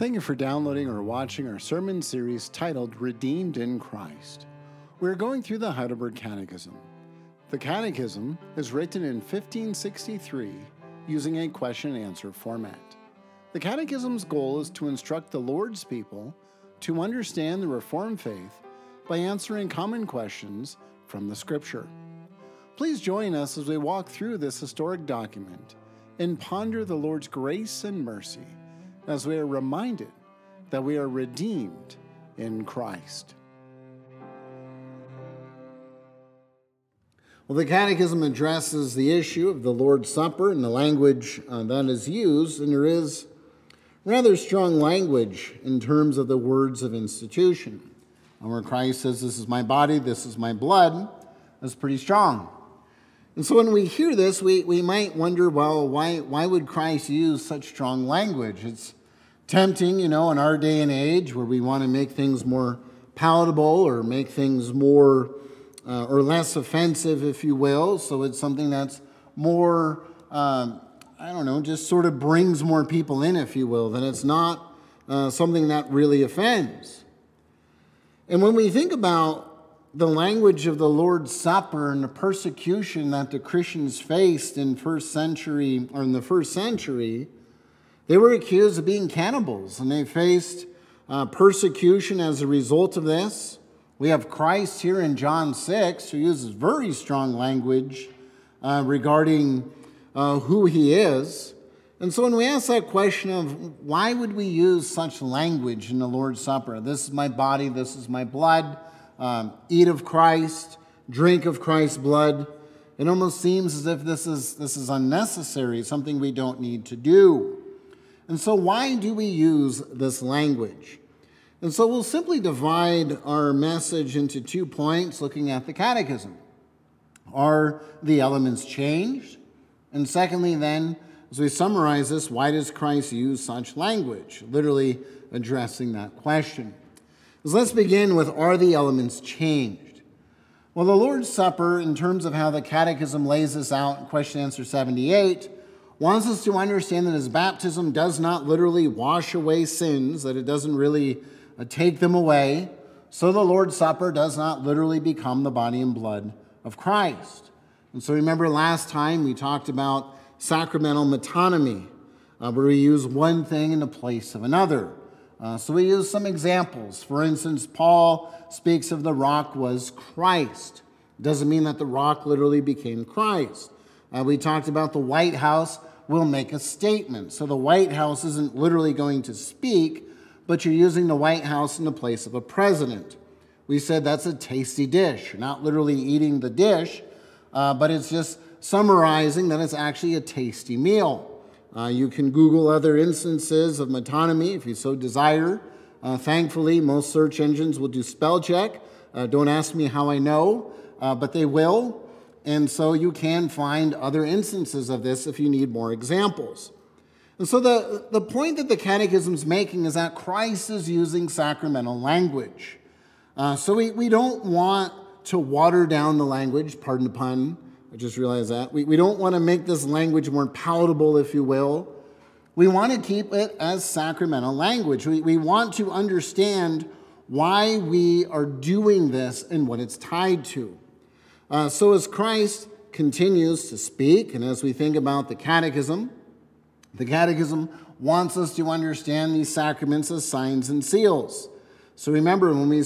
Thank you for downloading or watching our sermon series titled Redeemed in Christ. We're going through the Heidelberg Catechism. The Catechism is written in 1563 using a question and answer format. The Catechism's goal is to instruct the Lord's people to understand the Reformed faith by answering common questions from the Scripture. Please join us as we walk through this historic document and ponder the Lord's grace and mercy as we are reminded that we are redeemed in Christ. Well, the Catechism addresses the issue of the Lord's Supper and the language uh, that is used, and there is rather strong language in terms of the words of institution. Where Christ says, This is my body, this is my blood, that's pretty strong. And so when we hear this, we, we might wonder, well, why, why would Christ use such strong language? It's tempting, you know, in our day and age where we want to make things more palatable or make things more uh, or less offensive, if you will. So it's something that's more, um, I don't know, just sort of brings more people in, if you will, Then it's not uh, something that really offends. And when we think about the language of the Lord's Supper and the persecution that the Christians faced in first century or in the first century, they were accused of being cannibals and they faced uh, persecution as a result of this. We have Christ here in John 6 who uses very strong language uh, regarding uh, who he is. And so when we ask that question of why would we use such language in the Lord's Supper? This is my body, this is my blood, um, eat of Christ, drink of Christ's blood. It almost seems as if this is, this is unnecessary, something we don't need to do. And so, why do we use this language? And so, we'll simply divide our message into two points looking at the catechism. Are the elements changed? And secondly, then, as we summarize this, why does Christ use such language? Literally addressing that question. So let's begin with Are the elements changed? Well, the Lord's Supper, in terms of how the Catechism lays this out in question answer 78, wants us to understand that his baptism does not literally wash away sins, that it doesn't really uh, take them away. So the Lord's Supper does not literally become the body and blood of Christ. And so remember last time we talked about sacramental metonymy, uh, where we use one thing in the place of another. Uh, so we use some examples. For instance, Paul speaks of the rock was Christ. Doesn't mean that the rock literally became Christ. Uh, we talked about the White House will make a statement. So the White House isn't literally going to speak, but you're using the White House in the place of a president. We said that's a tasty dish. You're not literally eating the dish, uh, but it's just summarizing that it's actually a tasty meal. Uh, you can Google other instances of metonymy if you so desire. Uh, thankfully, most search engines will do spell check. Uh, don't ask me how I know, uh, but they will. And so you can find other instances of this if you need more examples. And so the, the point that the Catechism is making is that Christ is using sacramental language. Uh, so we, we don't want to water down the language, pardon the pun, I just realized that. We, we don't want to make this language more palatable, if you will. We want to keep it as sacramental language. We, we want to understand why we are doing this and what it's tied to. Uh, so, as Christ continues to speak, and as we think about the catechism, the catechism wants us to understand these sacraments as signs and seals. So, remember, when we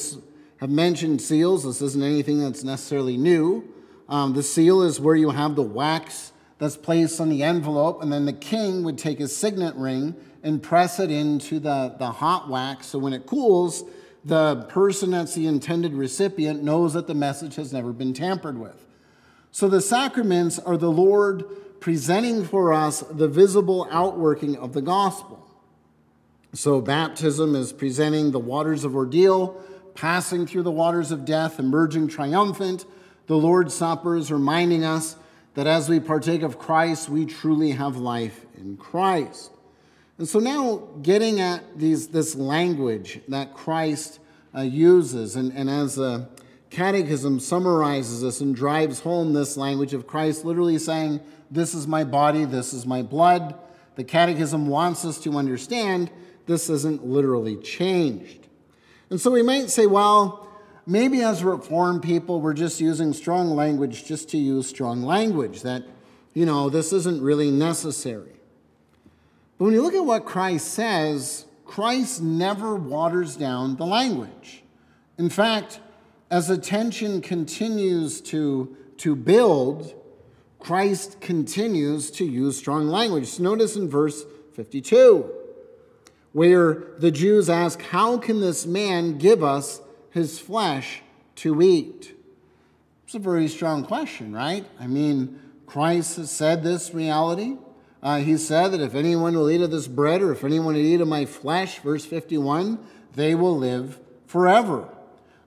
have mentioned seals, this isn't anything that's necessarily new. Um, the seal is where you have the wax that's placed on the envelope, and then the king would take his signet ring and press it into the, the hot wax. So when it cools, the person that's the intended recipient knows that the message has never been tampered with. So the sacraments are the Lord presenting for us the visible outworking of the gospel. So baptism is presenting the waters of ordeal, passing through the waters of death, emerging triumphant. The Lord's Supper is reminding us that as we partake of Christ, we truly have life in Christ. And so now getting at these, this language that Christ uh, uses, and, and as the Catechism summarizes this and drives home this language of Christ literally saying, This is my body, this is my blood. The Catechism wants us to understand this isn't literally changed. And so we might say, well, maybe as Reformed people, we're just using strong language just to use strong language, that, you know, this isn't really necessary. But when you look at what Christ says, Christ never waters down the language. In fact, as the tension continues to, to build, Christ continues to use strong language. So notice in verse 52, where the Jews ask, How can this man give us his flesh to eat? It's a very strong question, right? I mean, Christ has said this reality. Uh, he said that if anyone will eat of this bread, or if anyone will eat of my flesh, verse 51, they will live forever.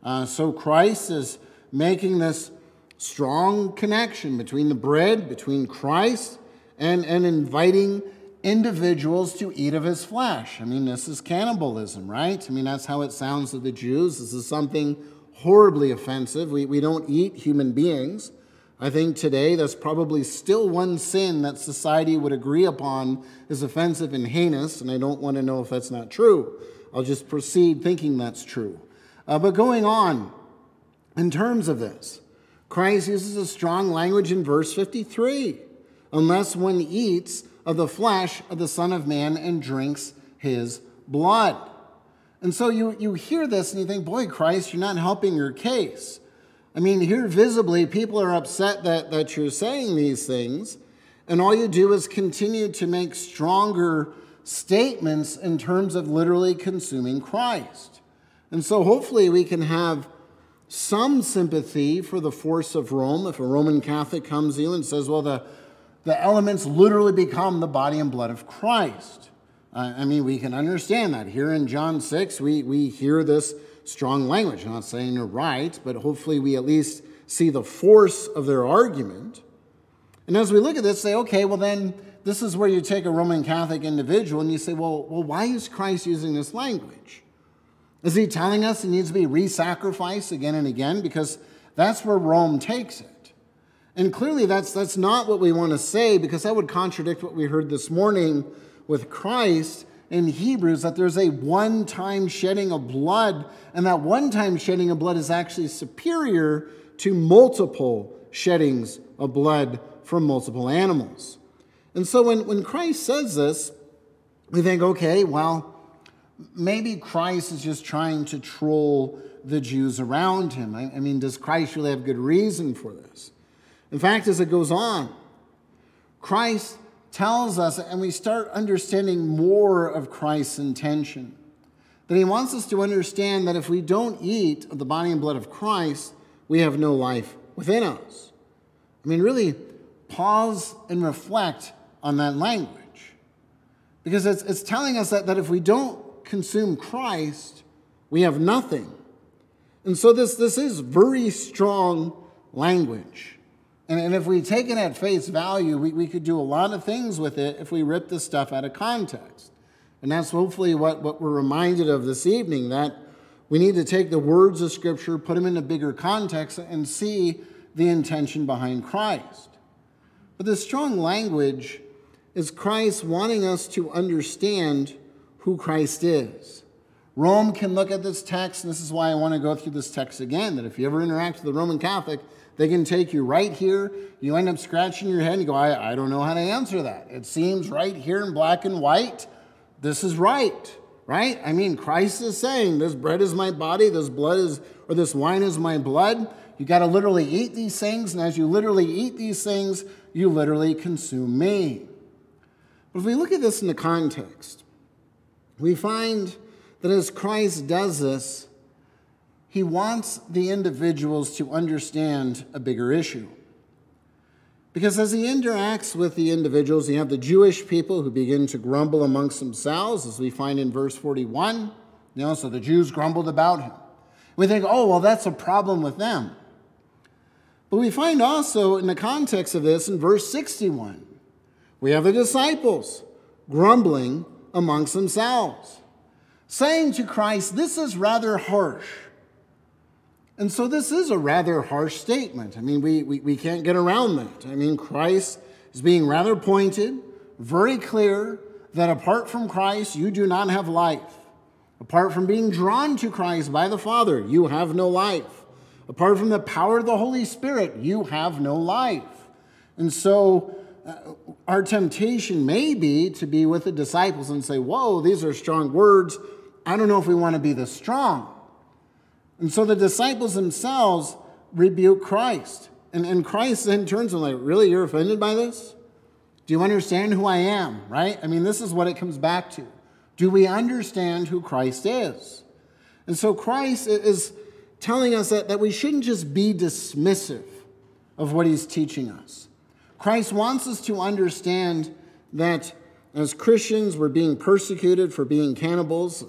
Uh, so Christ is making this strong connection between the bread, between Christ, and, and inviting individuals to eat of his flesh. I mean, this is cannibalism, right? I mean, that's how it sounds to the Jews. This is something horribly offensive. We, we don't eat human beings. I think today that's probably still one sin that society would agree upon is offensive and heinous, and I don't want to know if that's not true. I'll just proceed thinking that's true. Uh, but going on, in terms of this, Christ uses a strong language in verse 53 unless one eats of the flesh of the Son of Man and drinks his blood. And so you, you hear this and you think, boy, Christ, you're not helping your case. I mean, here visibly, people are upset that, that you're saying these things, and all you do is continue to make stronger statements in terms of literally consuming Christ. And so hopefully we can have some sympathy for the force of Rome. If a Roman Catholic comes to you and says, well, the, the elements literally become the body and blood of Christ. I mean, we can understand that. Here in John 6, we, we hear this strong language. I'm not saying you're right, but hopefully we at least see the force of their argument. And as we look at this, say, okay, well, then this is where you take a Roman Catholic individual and you say, well, well why is Christ using this language? Is he telling us it needs to be re sacrificed again and again? Because that's where Rome takes it. And clearly, that's, that's not what we want to say because that would contradict what we heard this morning with Christ in Hebrews that there's a one time shedding of blood, and that one time shedding of blood is actually superior to multiple sheddings of blood from multiple animals. And so when, when Christ says this, we think, okay, well, maybe Christ is just trying to troll the Jews around him. I, I mean, does Christ really have good reason for this? In fact, as it goes on, Christ tells us, and we start understanding more of Christ's intention, that he wants us to understand that if we don't eat of the body and blood of Christ, we have no life within us. I mean, really, pause and reflect on that language. Because it's, it's telling us that, that if we don't consume Christ, we have nothing. And so this, this is very strong language. And, and if we take it at face value, we, we could do a lot of things with it if we rip this stuff out of context. And that's hopefully what, what we're reminded of this evening that we need to take the words of Scripture, put them in a bigger context, and see the intention behind Christ. But this strong language is Christ wanting us to understand who Christ is. Rome can look at this text, and this is why I want to go through this text again. That if you ever interact with a Roman Catholic, they can take you right here. You end up scratching your head and you go, I, I don't know how to answer that. It seems right here in black and white. This is right, right? I mean, Christ is saying, This bread is my body, this blood is, or this wine is my blood. You got to literally eat these things, and as you literally eat these things, you literally consume me. But if we look at this in the context, we find that as Christ does this, he wants the individuals to understand a bigger issue. Because as he interacts with the individuals, you have the Jewish people who begin to grumble amongst themselves, as we find in verse 41. You know, so the Jews grumbled about him. We think, oh, well, that's a problem with them. But we find also in the context of this in verse 61, we have the disciples grumbling amongst themselves, saying to Christ, This is rather harsh. And so this is a rather harsh statement. I mean, we, we, we can't get around that. I mean, Christ is being rather pointed, very clear that apart from Christ, you do not have life. Apart from being drawn to Christ by the Father, you have no life. Apart from the power of the Holy Spirit, you have no life. And so, uh, our temptation may be to be with the disciples and say, Whoa, these are strong words. I don't know if we want to be this strong. And so the disciples themselves rebuke Christ. And, and Christ then turns and like, Really, you're offended by this? Do you understand who I am? Right? I mean, this is what it comes back to. Do we understand who Christ is? And so Christ is telling us that, that we shouldn't just be dismissive of what he's teaching us. Christ wants us to understand that as Christians, we're being persecuted for being cannibals.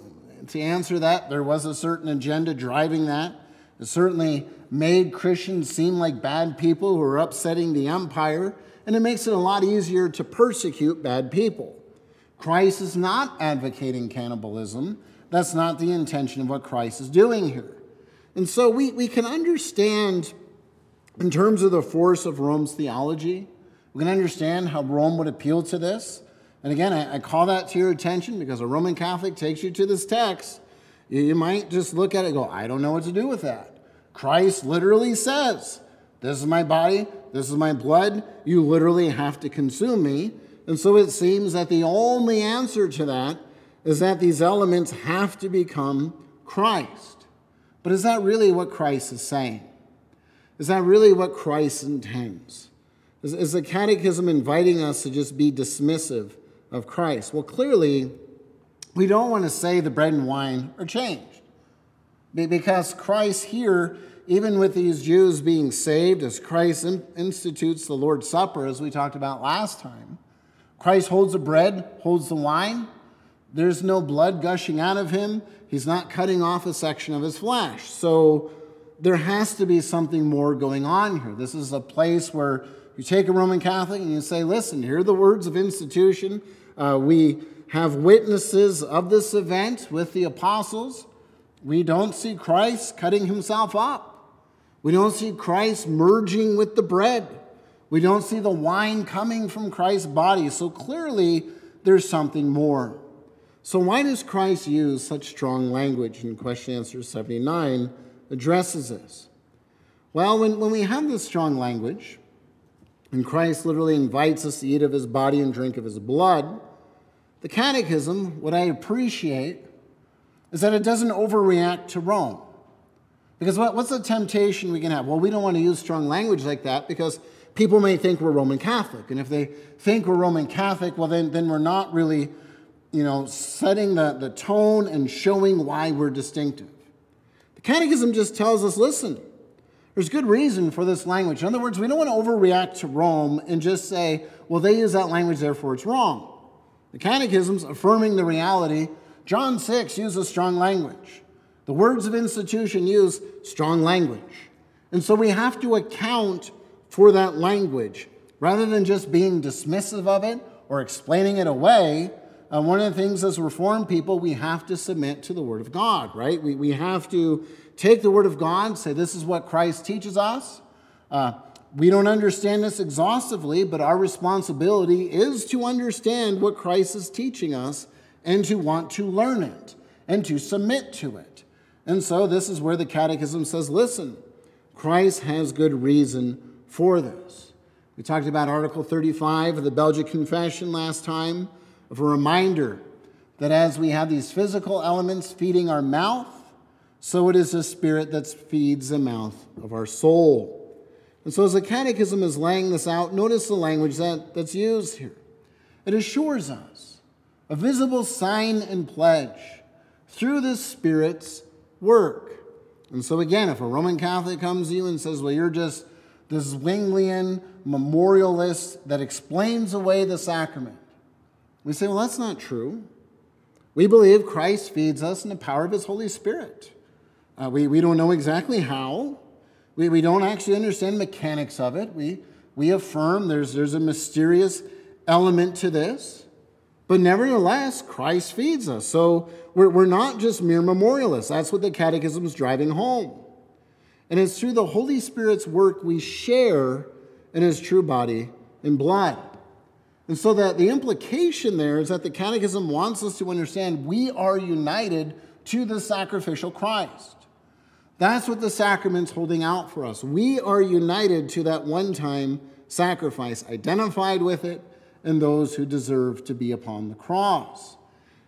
To answer that, there was a certain agenda driving that. It certainly made Christians seem like bad people who are upsetting the empire, and it makes it a lot easier to persecute bad people. Christ is not advocating cannibalism. That's not the intention of what Christ is doing here. And so we, we can understand, in terms of the force of Rome's theology, we can understand how Rome would appeal to this. And again, I, I call that to your attention because a Roman Catholic takes you to this text. You, you might just look at it and go, I don't know what to do with that. Christ literally says, This is my body, this is my blood. You literally have to consume me. And so it seems that the only answer to that is that these elements have to become Christ. But is that really what Christ is saying? Is that really what Christ intends? Is, is the catechism inviting us to just be dismissive of Christ? Well, clearly, we don't want to say the bread and wine are changed. Because Christ here, even with these Jews being saved, as Christ institutes the Lord's Supper, as we talked about last time, Christ holds the bread, holds the wine. There's no blood gushing out of him. He's not cutting off a section of his flesh. So there has to be something more going on here. This is a place where you take a Roman Catholic and you say, listen, here are the words of institution. Uh, we have witnesses of this event with the apostles. We don't see Christ cutting himself up. We don't see Christ merging with the bread. We don't see the wine coming from Christ's body. So clearly, there's something more. So, why does Christ use such strong language? And question answer 79 addresses this. Well, when, when we have this strong language, and Christ literally invites us to eat of his body and drink of his blood, the catechism, what I appreciate, is that it doesn't overreact to Rome. Because what, what's the temptation we can have? Well, we don't want to use strong language like that because people may think we're Roman Catholic. And if they think we're Roman Catholic, well, then, then we're not really you know, setting the, the tone and showing why we're distinctive. The Catechism just tells us listen, there's good reason for this language. In other words, we don't want to overreact to Rome and just say, well, they use that language, therefore it's wrong. The Catechism's affirming the reality. John 6 uses strong language. The words of institution use strong language. And so we have to account for that language rather than just being dismissive of it or explaining it away uh, one of the things as Reformed people, we have to submit to the Word of God, right? We, we have to take the Word of God, say, this is what Christ teaches us. Uh, we don't understand this exhaustively, but our responsibility is to understand what Christ is teaching us and to want to learn it and to submit to it. And so this is where the Catechism says, listen, Christ has good reason for this. We talked about Article 35 of the Belgic Confession last time of a reminder that as we have these physical elements feeding our mouth, so it is the spirit that feeds the mouth of our soul. And so, as the Catechism is laying this out, notice the language that, that's used here. It assures us a visible sign and pledge through the Spirit's work. And so, again, if a Roman Catholic comes to you and says, Well, you're just this Zwinglian memorialist that explains away the sacrament, we say, well, that's not true. We believe Christ feeds us in the power of his Holy Spirit. Uh, we, we don't know exactly how. We, we don't actually understand the mechanics of it. We, we affirm there's, there's a mysterious element to this. But nevertheless, Christ feeds us. So we're, we're not just mere memorialists. That's what the Catechism is driving home. And it's through the Holy Spirit's work we share in his true body and blood. And so that the implication there is that the Catechism wants us to understand we are united to the sacrificial Christ. That's what the sacrament's holding out for us. We are united to that one time sacrifice, identified with it, and those who deserve to be upon the cross.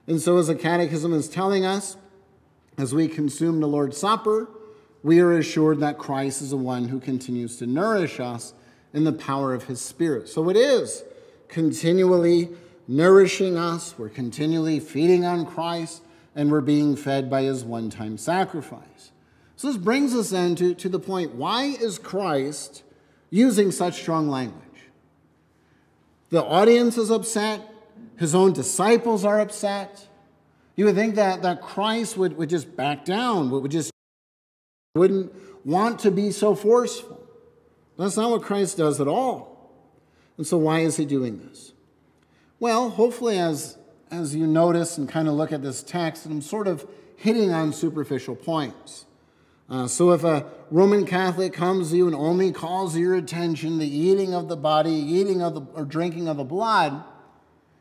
And so, as the Catechism is telling us, as we consume the Lord's Supper, we are assured that Christ is the one who continues to nourish us in the power of his Spirit. So it is continually nourishing us, we're continually feeding on Christ, and we're being fed by his one time sacrifice. So this brings us then to, to the point why is Christ using such strong language? The audience is upset, his own disciples are upset. You would think that, that Christ would, would just back down, would just wouldn't want to be so forceful. That's not what Christ does at all. And so, why is he doing this? Well, hopefully, as, as you notice and kind of look at this text, I'm sort of hitting on superficial points. Uh, so, if a Roman Catholic comes to you and only calls your attention the eating of the body, eating of the, or drinking of the blood,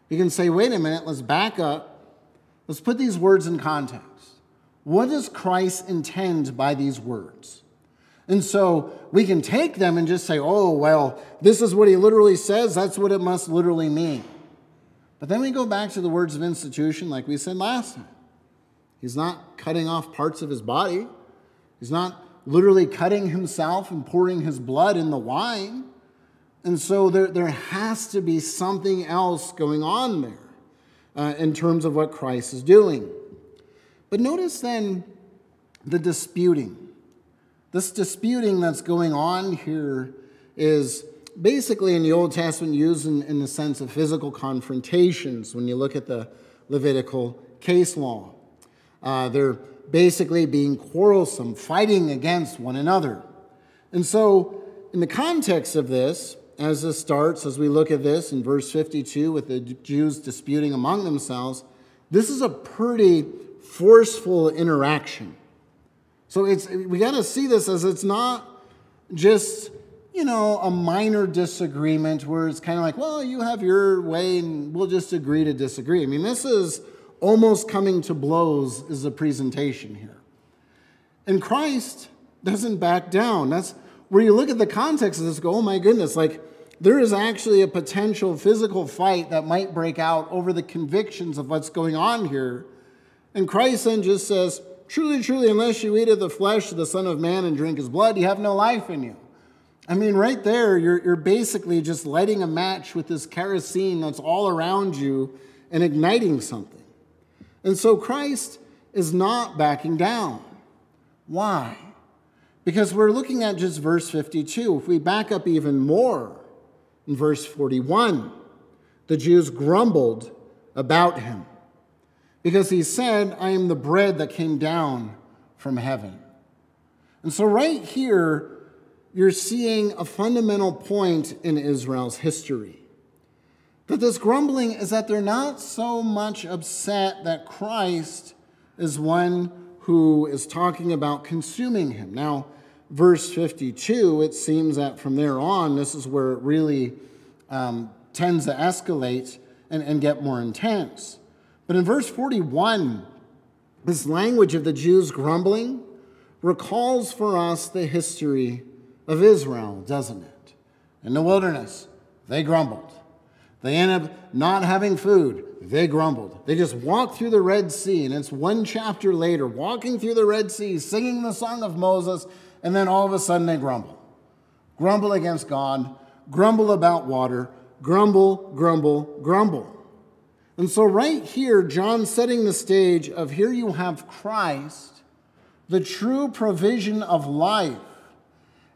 you can say, wait a minute, let's back up. Let's put these words in context. What does Christ intend by these words? And so we can take them and just say, oh, well, this is what he literally says. That's what it must literally mean. But then we go back to the words of institution, like we said last time. He's not cutting off parts of his body, he's not literally cutting himself and pouring his blood in the wine. And so there, there has to be something else going on there uh, in terms of what Christ is doing. But notice then the disputing. This disputing that's going on here is basically in the Old Testament used in, in the sense of physical confrontations when you look at the Levitical case law. Uh, they're basically being quarrelsome, fighting against one another. And so, in the context of this, as this starts, as we look at this in verse 52 with the Jews disputing among themselves, this is a pretty forceful interaction. So it's we got to see this as it's not just you know a minor disagreement where it's kind of like, well, you have your way and we'll just agree to disagree. I mean, this is almost coming to blows is the presentation here. And Christ doesn't back down. That's where you look at the context of this, go, oh my goodness, like there is actually a potential physical fight that might break out over the convictions of what's going on here and Christ then just says, Truly, truly, unless you eat of the flesh of the Son of Man and drink his blood, you have no life in you. I mean, right there, you're, you're basically just lighting a match with this kerosene that's all around you and igniting something. And so Christ is not backing down. Why? Because we're looking at just verse 52. If we back up even more, in verse 41, the Jews grumbled about him because he said, I am the bread that came down from heaven. And so, right here, you're seeing a fundamental point in Israel's history. That this grumbling is that they're not so much upset that Christ is one who is talking about consuming him. Now, verse 52, it seems that from there on, this is where it really um, tends to escalate and, and get more intense. But in verse 41, this language of the Jews grumbling recalls for us the history of Israel, doesn't it? In the wilderness, they grumbled. They end up not having food. They grumbled. They just walked through the Red Sea, and it's one chapter later, walking through the Red Sea, singing the song of Moses, and then all of a sudden they grumble. Grumble against God, grumble about water, grumble, grumble, grumble. And so, right here, John's setting the stage of here you have Christ, the true provision of life,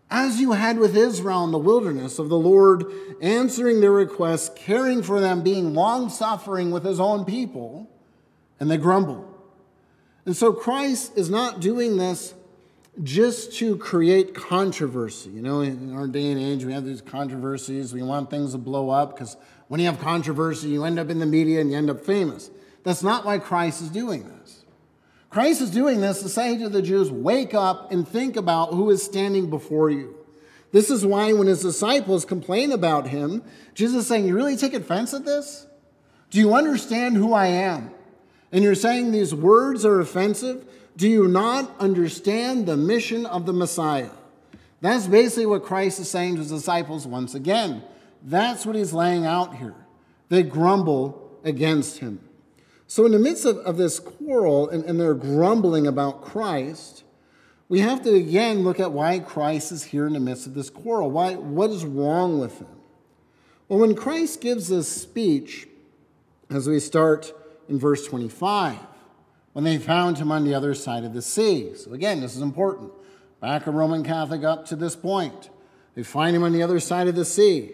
as you had with Israel in the wilderness, of the Lord answering their requests, caring for them, being long suffering with his own people, and they grumble. And so, Christ is not doing this just to create controversy. You know, in our day and age, we have these controversies. We want things to blow up because when you have controversy, you end up in the media and you end up famous. That's not why Christ is doing this. Christ is doing this to say to the Jews, wake up and think about who is standing before you. This is why when his disciples complain about him, Jesus is saying, You really take offense at this? Do you understand who I am? And you're saying these words are offensive? Do you not understand the mission of the Messiah? That's basically what Christ is saying to his disciples once again. That's what he's laying out here. They grumble against him. So, in the midst of, of this quarrel and, and their grumbling about Christ, we have to again look at why Christ is here in the midst of this quarrel. Why, what is wrong with him? Well, when Christ gives this speech, as we start in verse 25, when they found him on the other side of the sea. So, again, this is important. Back a Roman Catholic up to this point. They find him on the other side of the sea.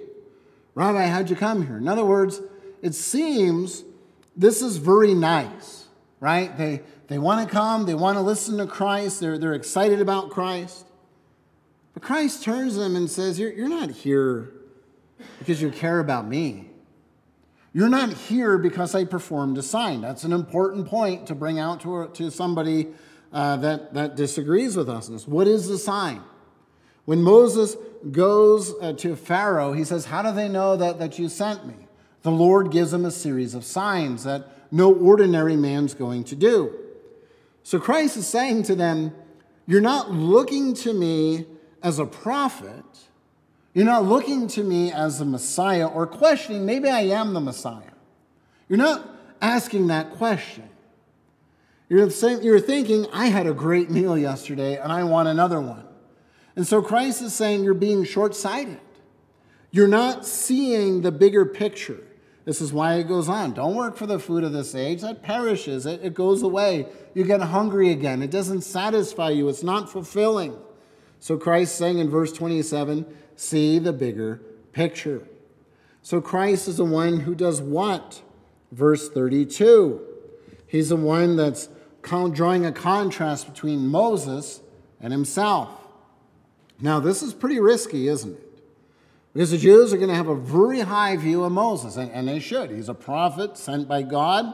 Rabbi, how'd you come here? In other words, it seems this is very nice, right? They, they want to come, they want to listen to Christ, they're, they're excited about Christ. But Christ turns them and says, you're, you're not here because you care about me. You're not here because I performed a sign. That's an important point to bring out to, to somebody uh, that, that disagrees with us. What is the sign? When Moses goes uh, to Pharaoh, he says, How do they know that, that you sent me? The Lord gives him a series of signs that no ordinary man's going to do. So Christ is saying to them, You're not looking to me as a prophet. You're not looking to me as the Messiah or questioning, maybe I am the Messiah. You're not asking that question. You're, thinking, I had a great meal yesterday and I want another one. And so Christ is saying you're being short sighted. You're not seeing the bigger picture. This is why it goes on. Don't work for the food of this age. That perishes, it, it goes away. You get hungry again. It doesn't satisfy you, it's not fulfilling. So Christ saying in verse 27 see the bigger picture. So Christ is the one who does what? Verse 32. He's the one that's drawing a contrast between Moses and himself. Now, this is pretty risky, isn't it? Because the Jews are going to have a very high view of Moses, and, they should. He's a prophet sent by God.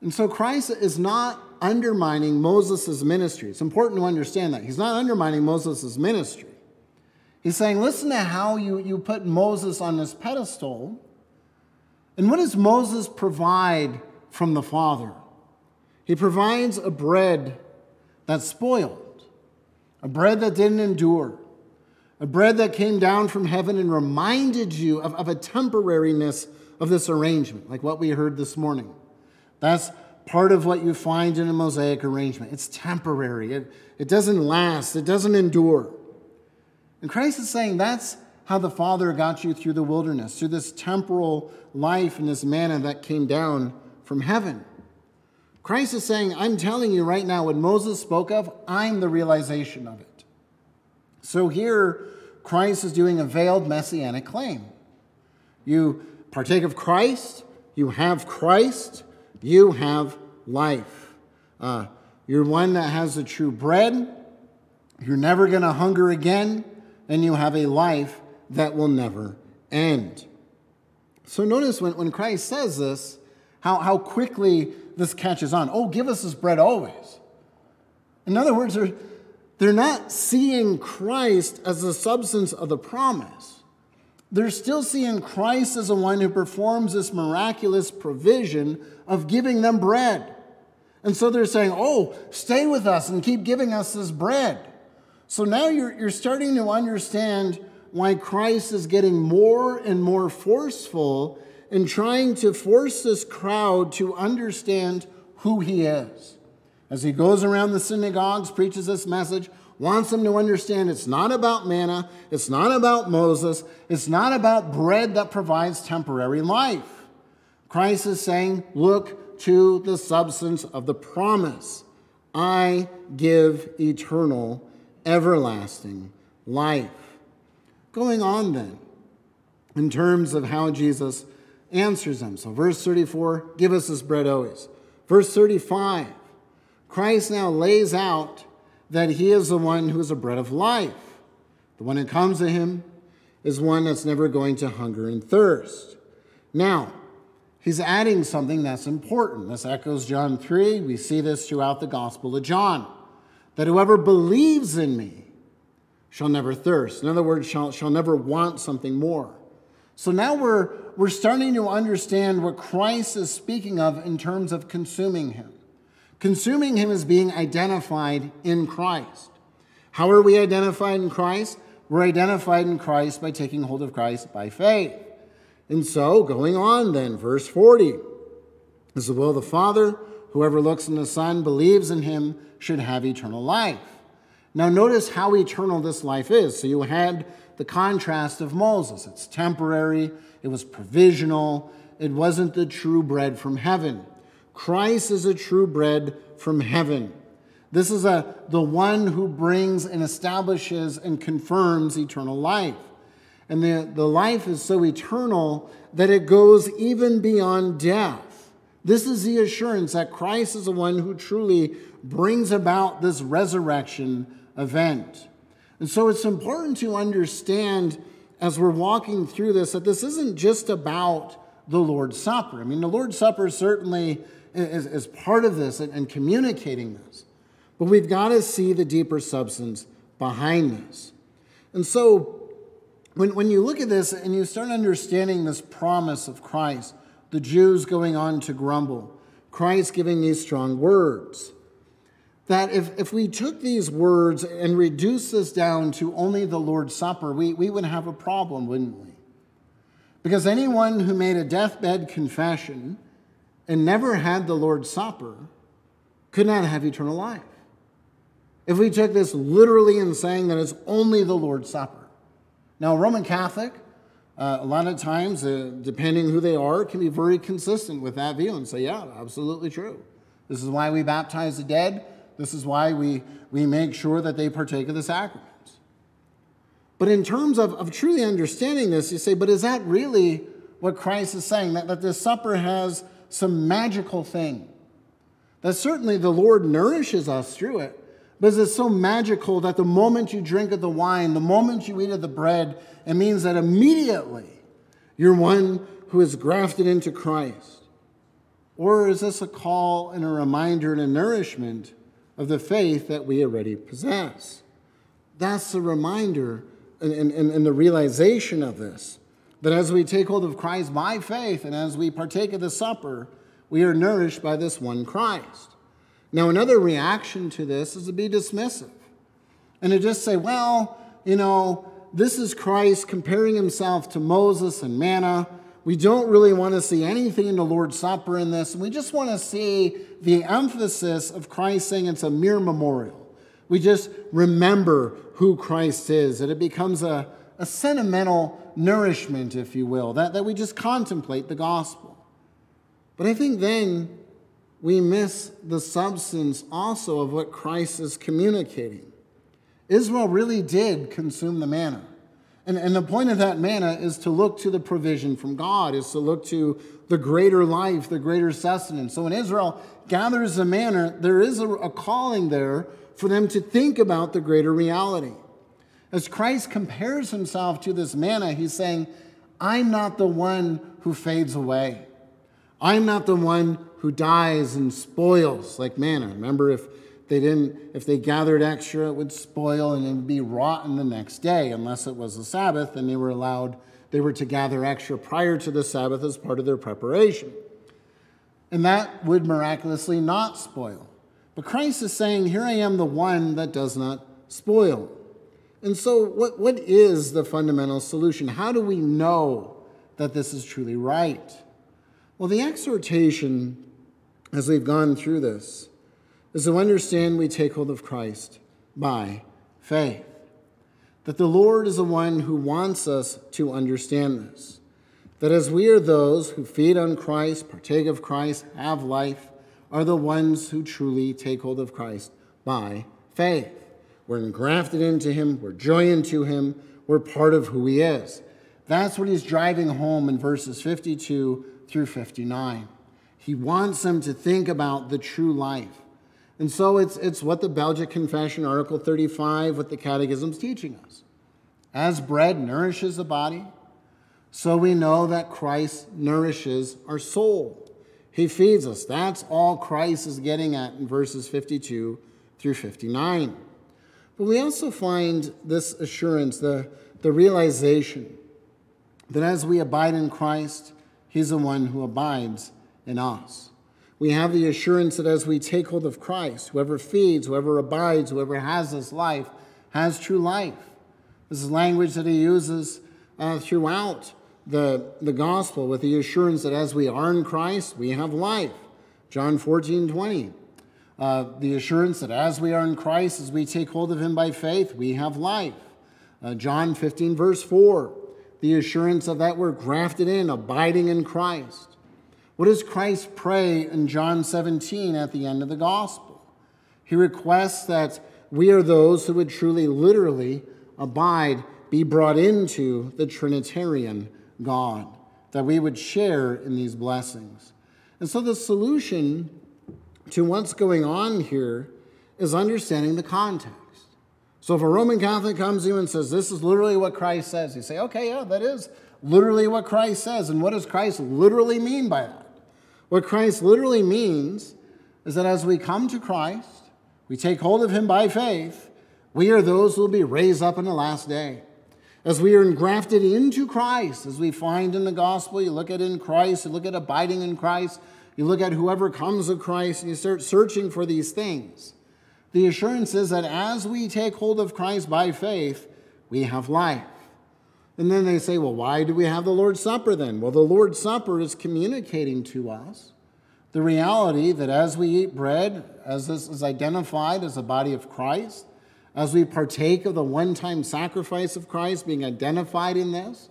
And so Christ is not undermining Moses' ministry. It's important to understand that. He's not undermining Moses' ministry. He's saying, listen to how you, you put Moses on this pedestal. And what does Moses provide from the Father? He provides a bread that's spoiled, a bread that didn't endure, a bread that came down from heaven and reminded you of, of a temporariness of this arrangement, like what we heard this morning. That's part of what you find in a Mosaic arrangement. It's temporary, it, it doesn't last, it doesn't endure. And Christ is saying that's how the Father got you through the wilderness, through this temporal life and this manna that came down from heaven. Christ is saying, I'm telling you right now, what Moses spoke of, I'm the realization of it. So here, Christ is doing a veiled messianic claim. You partake of Christ, you have Christ, you have life. Uh, you're one that has the true bread, you're never going to hunger again, and you have a life that will never end. So notice when, when Christ says this, how, how quickly this catches on. Oh, give us this bread always. In other words, they're, they're not seeing Christ as the substance of the promise. They're still seeing Christ as the one who performs this miraculous provision of giving them bread. And so they're saying, Oh, stay with us and keep giving us this bread. So now you're, you're starting to understand why Christ is getting more and more forceful in trying to force this crowd to understand who he is. As he goes around the synagogues, preaches this message, wants them to understand it's not about manna, it's not about Moses, it's not about bread that provides temporary life. Christ is saying, Look to the substance of the promise. I give eternal, everlasting life. Going on then, in terms of how Jesus answers them. So, verse 34, give us this bread always. Verse 35, Christ now lays out that he is the one who is a bread of life. The one who comes to him is one that's never going to hunger and thirst. Now, he's adding something that's important. This echoes John 3. We see this throughout the Gospel of John that whoever believes in me shall never thirst. In other words, shall, shall never want something more. So now we're, we're starting to understand what Christ is speaking of in terms of consuming him. Consuming him is being identified in Christ. How are we identified in Christ? We're identified in Christ by taking hold of Christ by faith. And so, going on then, verse 40 is the will of the Father. Whoever looks in the Son, believes in him, should have eternal life. Now, notice how eternal this life is. So, you had the contrast of Moses. It's temporary, it was provisional, it wasn't the true bread from heaven. Christ is a true bread from heaven. This is a, the one who brings and establishes and confirms eternal life. And the, the life is so eternal that it goes even beyond death. This is the assurance that Christ is the one who truly brings about this resurrection event. And so it's important to understand as we're walking through this that this isn't just about the Lord's Supper. I mean, the Lord's Supper certainly is, is part of this and, and communicating this. But we've got to see the deeper substance behind this. And so when, when you look at this and you start understanding this promise of Christ, the Jews going on to grumble, Christ giving these strong words that if, if we took these words and reduced this down to only the Lord's Supper, we, we would have a problem, wouldn't we? Because anyone who made a deathbed confession and never had the Lord's Supper could not have eternal life. If we took this literally and saying that it's only the Lord's Supper. Now, a Roman Catholic, uh, a lot of times, uh, depending who they are, can be very consistent with that view and say, yeah, absolutely true. This is why we baptize the dead. This is why we, we make sure that they partake of the sacraments. But in terms of, of truly understanding this, you say, but is that really what Christ is saying? That, that this supper has some magical thing? That certainly the Lord nourishes us through it, but is it so magical that the moment you drink of the wine, the moment you eat of the bread, it means that immediately you're one who is grafted into Christ. Or is this a call and a reminder and a nourishment of the faith that we already possess. That's the reminder and, and, and the realization of this. That as we take hold of Christ by faith and as we partake of the supper, we are nourished by this one Christ. Now, another reaction to this is to be dismissive and to just say, well, you know, this is Christ comparing himself to Moses and manna. We don't really want to see anything in the Lord's Supper in this. We just want to see the emphasis of Christ saying it's a mere memorial. We just remember who Christ is, and it becomes a, a sentimental nourishment, if you will, that, that we just contemplate the gospel. But I think then we miss the substance also of what Christ is communicating. Israel really did consume the manna. And, and the point of that manna is to look to the provision from God, is to look to the greater life, the greater sustenance. So when Israel gathers the manna, there is a, a calling there for them to think about the greater reality. As Christ compares himself to this manna, he's saying, I'm not the one who fades away. I'm not the one who dies and spoils like manna. Remember, if they didn't, if they gathered extra, it would spoil and it would be rotten the next day, unless it was the Sabbath, and they were allowed, they were to gather extra prior to the Sabbath as part of their preparation. And that would miraculously not spoil. But Christ is saying, Here I am, the one that does not spoil. And so, what, what is the fundamental solution? How do we know that this is truly right? Well, the exhortation, as we've gone through this, is to understand we take hold of Christ by faith. That the Lord is the one who wants us to understand this. That as we are those who feed on Christ, partake of Christ, have life, are the ones who truly take hold of Christ by faith. We're engrafted into Him, we're joined to Him, we're part of who He is. That's what He's driving home in verses 52 through 59. He wants them to think about the true life. And so it's, it's what the Belgic Confession, Article 35, what the Catechism's teaching us. As bread nourishes the body, so we know that Christ nourishes our soul. He feeds us. That's all Christ is getting at in verses 52 through 59. But we also find this assurance, the, the realization that as we abide in Christ, He's the one who abides in us. We have the assurance that as we take hold of Christ, whoever feeds, whoever abides, whoever has this life, has true life. This is language that he uses uh, throughout the, the gospel with the assurance that as we are in Christ, we have life. John 14, 20. Uh, the assurance that as we are in Christ, as we take hold of him by faith, we have life. Uh, John 15, verse 4. The assurance of that we're grafted in, abiding in Christ. What does Christ pray in John 17 at the end of the gospel? He requests that we are those who would truly, literally abide, be brought into the Trinitarian God, that we would share in these blessings. And so the solution to what's going on here is understanding the context. So if a Roman Catholic comes to you and says, This is literally what Christ says, you say, Okay, yeah, that is literally what Christ says. And what does Christ literally mean by that? What Christ literally means is that as we come to Christ, we take hold of him by faith, we are those who will be raised up in the last day. As we are engrafted into Christ, as we find in the gospel, you look at in Christ, you look at abiding in Christ, you look at whoever comes of Christ, and you start searching for these things. The assurance is that as we take hold of Christ by faith, we have life. And then they say, well, why do we have the Lord's Supper then? Well, the Lord's Supper is communicating to us the reality that as we eat bread, as this is identified as the body of Christ, as we partake of the one time sacrifice of Christ being identified in this,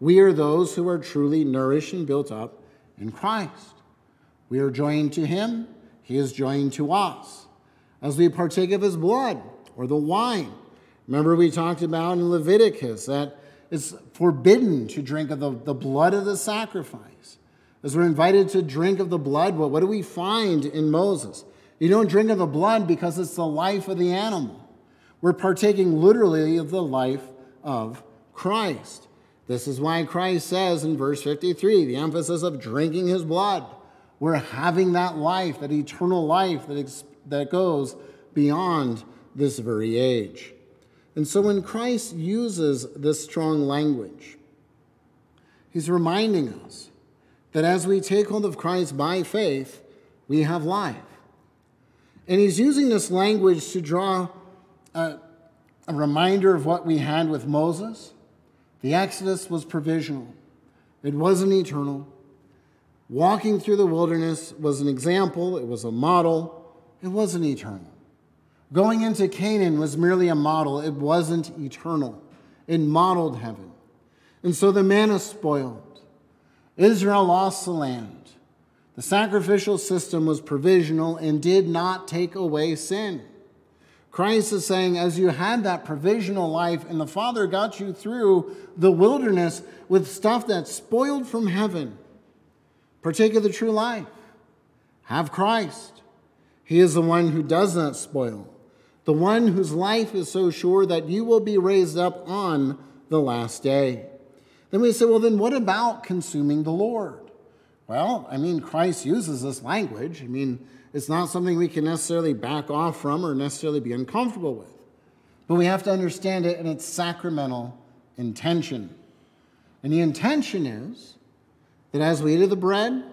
we are those who are truly nourished and built up in Christ. We are joined to Him, He is joined to us. As we partake of His blood or the wine, remember we talked about in Leviticus that it's forbidden to drink of the, the blood of the sacrifice. As we're invited to drink of the blood, what, what do we find in Moses? You don't drink of the blood because it's the life of the animal. We're partaking literally of the life of Christ. This is why Christ says in verse 53 the emphasis of drinking his blood. We're having that life, that eternal life that, ex- that goes beyond this very age. And so when Christ uses this strong language, he's reminding us that as we take hold of Christ by faith, we have life. And he's using this language to draw a, a reminder of what we had with Moses. The Exodus was provisional, it wasn't eternal. Walking through the wilderness was an example, it was a model, it wasn't eternal. Going into Canaan was merely a model, it wasn't eternal. It modeled heaven. And so the manna spoiled. Israel lost the land. The sacrificial system was provisional and did not take away sin. Christ is saying, as you had that provisional life and the Father got you through the wilderness with stuff that's spoiled from heaven, partake of the true life. Have Christ. He is the one who does not spoil, the one whose life is so sure that you will be raised up on the last day. Then we say, well, then what about consuming the Lord? Well, I mean, Christ uses this language. I mean, it's not something we can necessarily back off from or necessarily be uncomfortable with. But we have to understand it in its sacramental intention. And the intention is that as we eat of the bread,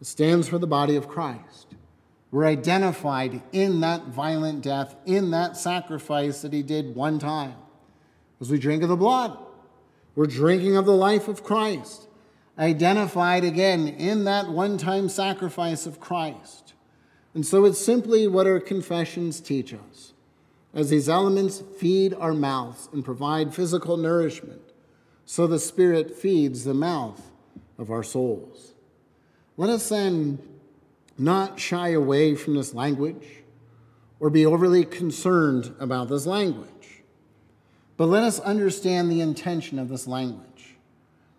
it stands for the body of Christ. We're identified in that violent death, in that sacrifice that he did one time. As we drink of the blood, we're drinking of the life of Christ, identified again in that one time sacrifice of Christ. And so it's simply what our confessions teach us. As these elements feed our mouths and provide physical nourishment, so the Spirit feeds the mouth of our souls. Let us then not shy away from this language or be overly concerned about this language, but let us understand the intention of this language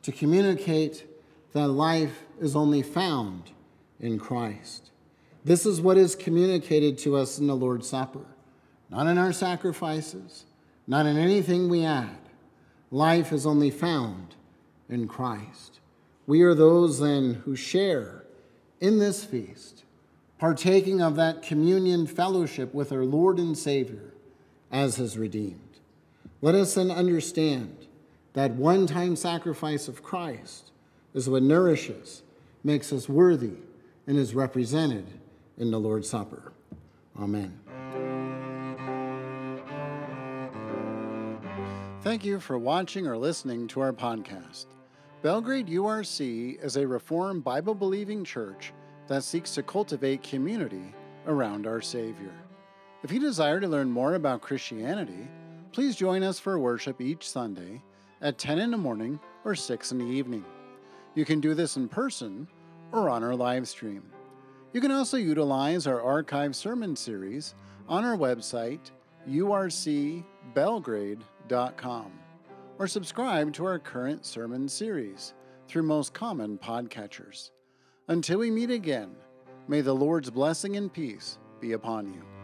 to communicate that life is only found in Christ. This is what is communicated to us in the Lord's Supper, not in our sacrifices, not in anything we add. Life is only found in Christ. We are those then who share in this feast, partaking of that communion fellowship with our Lord and Savior as his redeemed. Let us then understand that one time sacrifice of Christ is what nourishes, makes us worthy, and is represented in the Lord's Supper. Amen. Thank you for watching or listening to our podcast. Belgrade URC is a Reformed Bible believing church that seeks to cultivate community around our Savior. If you desire to learn more about Christianity, please join us for worship each Sunday at 10 in the morning or 6 in the evening. You can do this in person or on our live stream. You can also utilize our archive sermon series on our website, urcbelgrade.com or subscribe to our current sermon series through most common podcatchers. Until we meet again, may the Lord's blessing and peace be upon you.